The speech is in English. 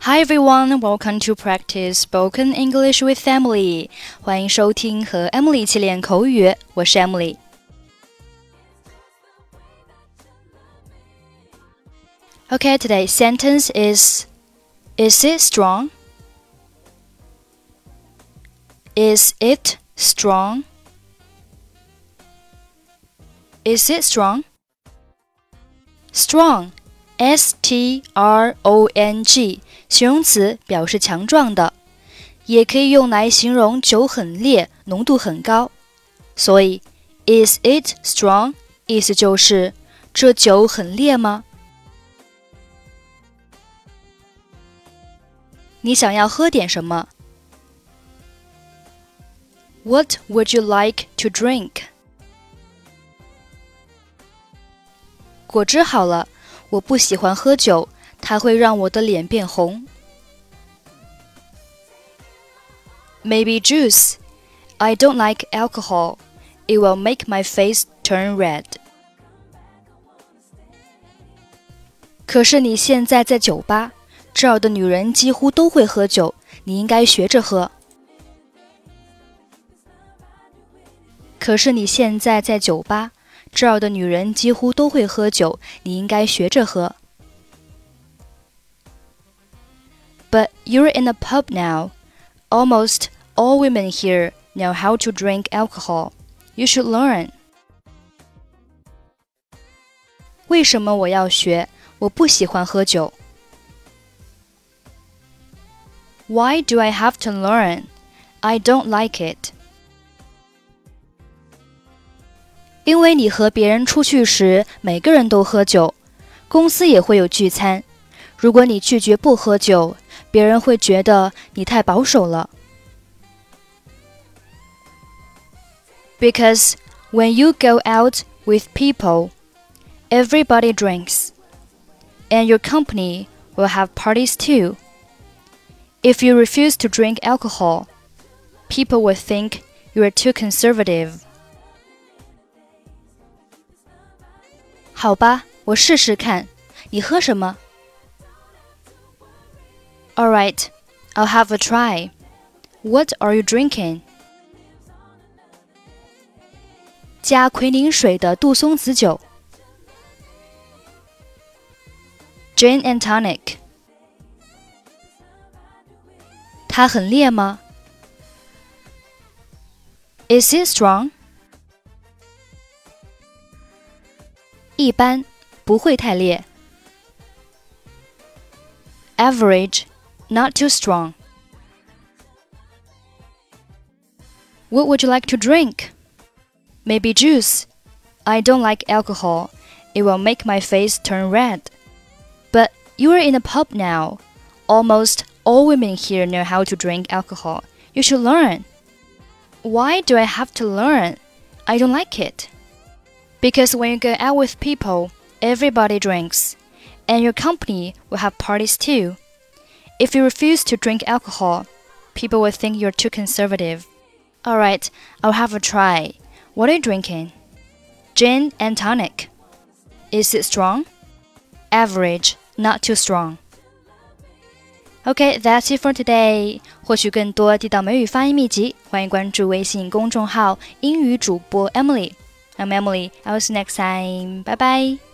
Hi everyone, welcome to practice spoken English with Emily. 欢迎收听和 Emily 一起练口语，我是 Emily。Okay, today's sentence is Is it strong? Is it strong? Is it strong? Strong, S T R O N G 形容词表示强壮的，也可以用来形容酒很烈，浓度很高。所以，Is it strong？意思就是这酒很烈吗？你想要喝点什么？What would you like to drink？果汁好了，我不喜欢喝酒。它会让我的脸变红。Maybe juice. I don't like alcohol. It will make my face turn red. 可是你现在在酒吧，这儿的女人几乎都会喝酒，你应该学着喝。可是你现在在酒吧，这儿的女人几乎都会喝酒，你应该学着喝。But you're in a pub now. Almost all women here know how to drink alcohol. You should learn. 为什么我要学？我不喜欢喝酒。Why do I have to learn? I don't like it. 因为你和别人出去时，每个人都喝酒，公司也会有聚餐。如果你拒绝不喝酒，别人会觉得你太保守了。Because when you go out with people, everybody drinks, and your company will have parties too. If you refuse to drink alcohol, people will think you are too conservative. 好吧，我试试看。你喝什么？Alright, I'll have a try. What are you drinking? 加奎宁水的杜松子酒。Gin and tonic. 它很烈吗？Is it strong? 一般，不会太烈。Average not too strong. What would you like to drink? Maybe juice. I don't like alcohol. It will make my face turn red. But you are in a pub now. Almost all women here know how to drink alcohol. You should learn. Why do I have to learn? I don't like it. Because when you go out with people, everybody drinks, and your company will have parties too. If you refuse to drink alcohol, people will think you're too conservative. Alright, I'll have a try. What are you drinking? Gin and tonic. Is it strong? Average, not too strong. Okay, that's it for today. 获取更多地道美语发音秘籍，欢迎关注微信公众号“英语主播 Emily”。 I'm Emily. I'll see you next time. Bye bye.